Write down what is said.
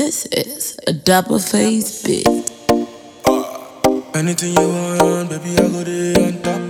This is a double face, beat. Uh, anything you want, baby, I go there on top.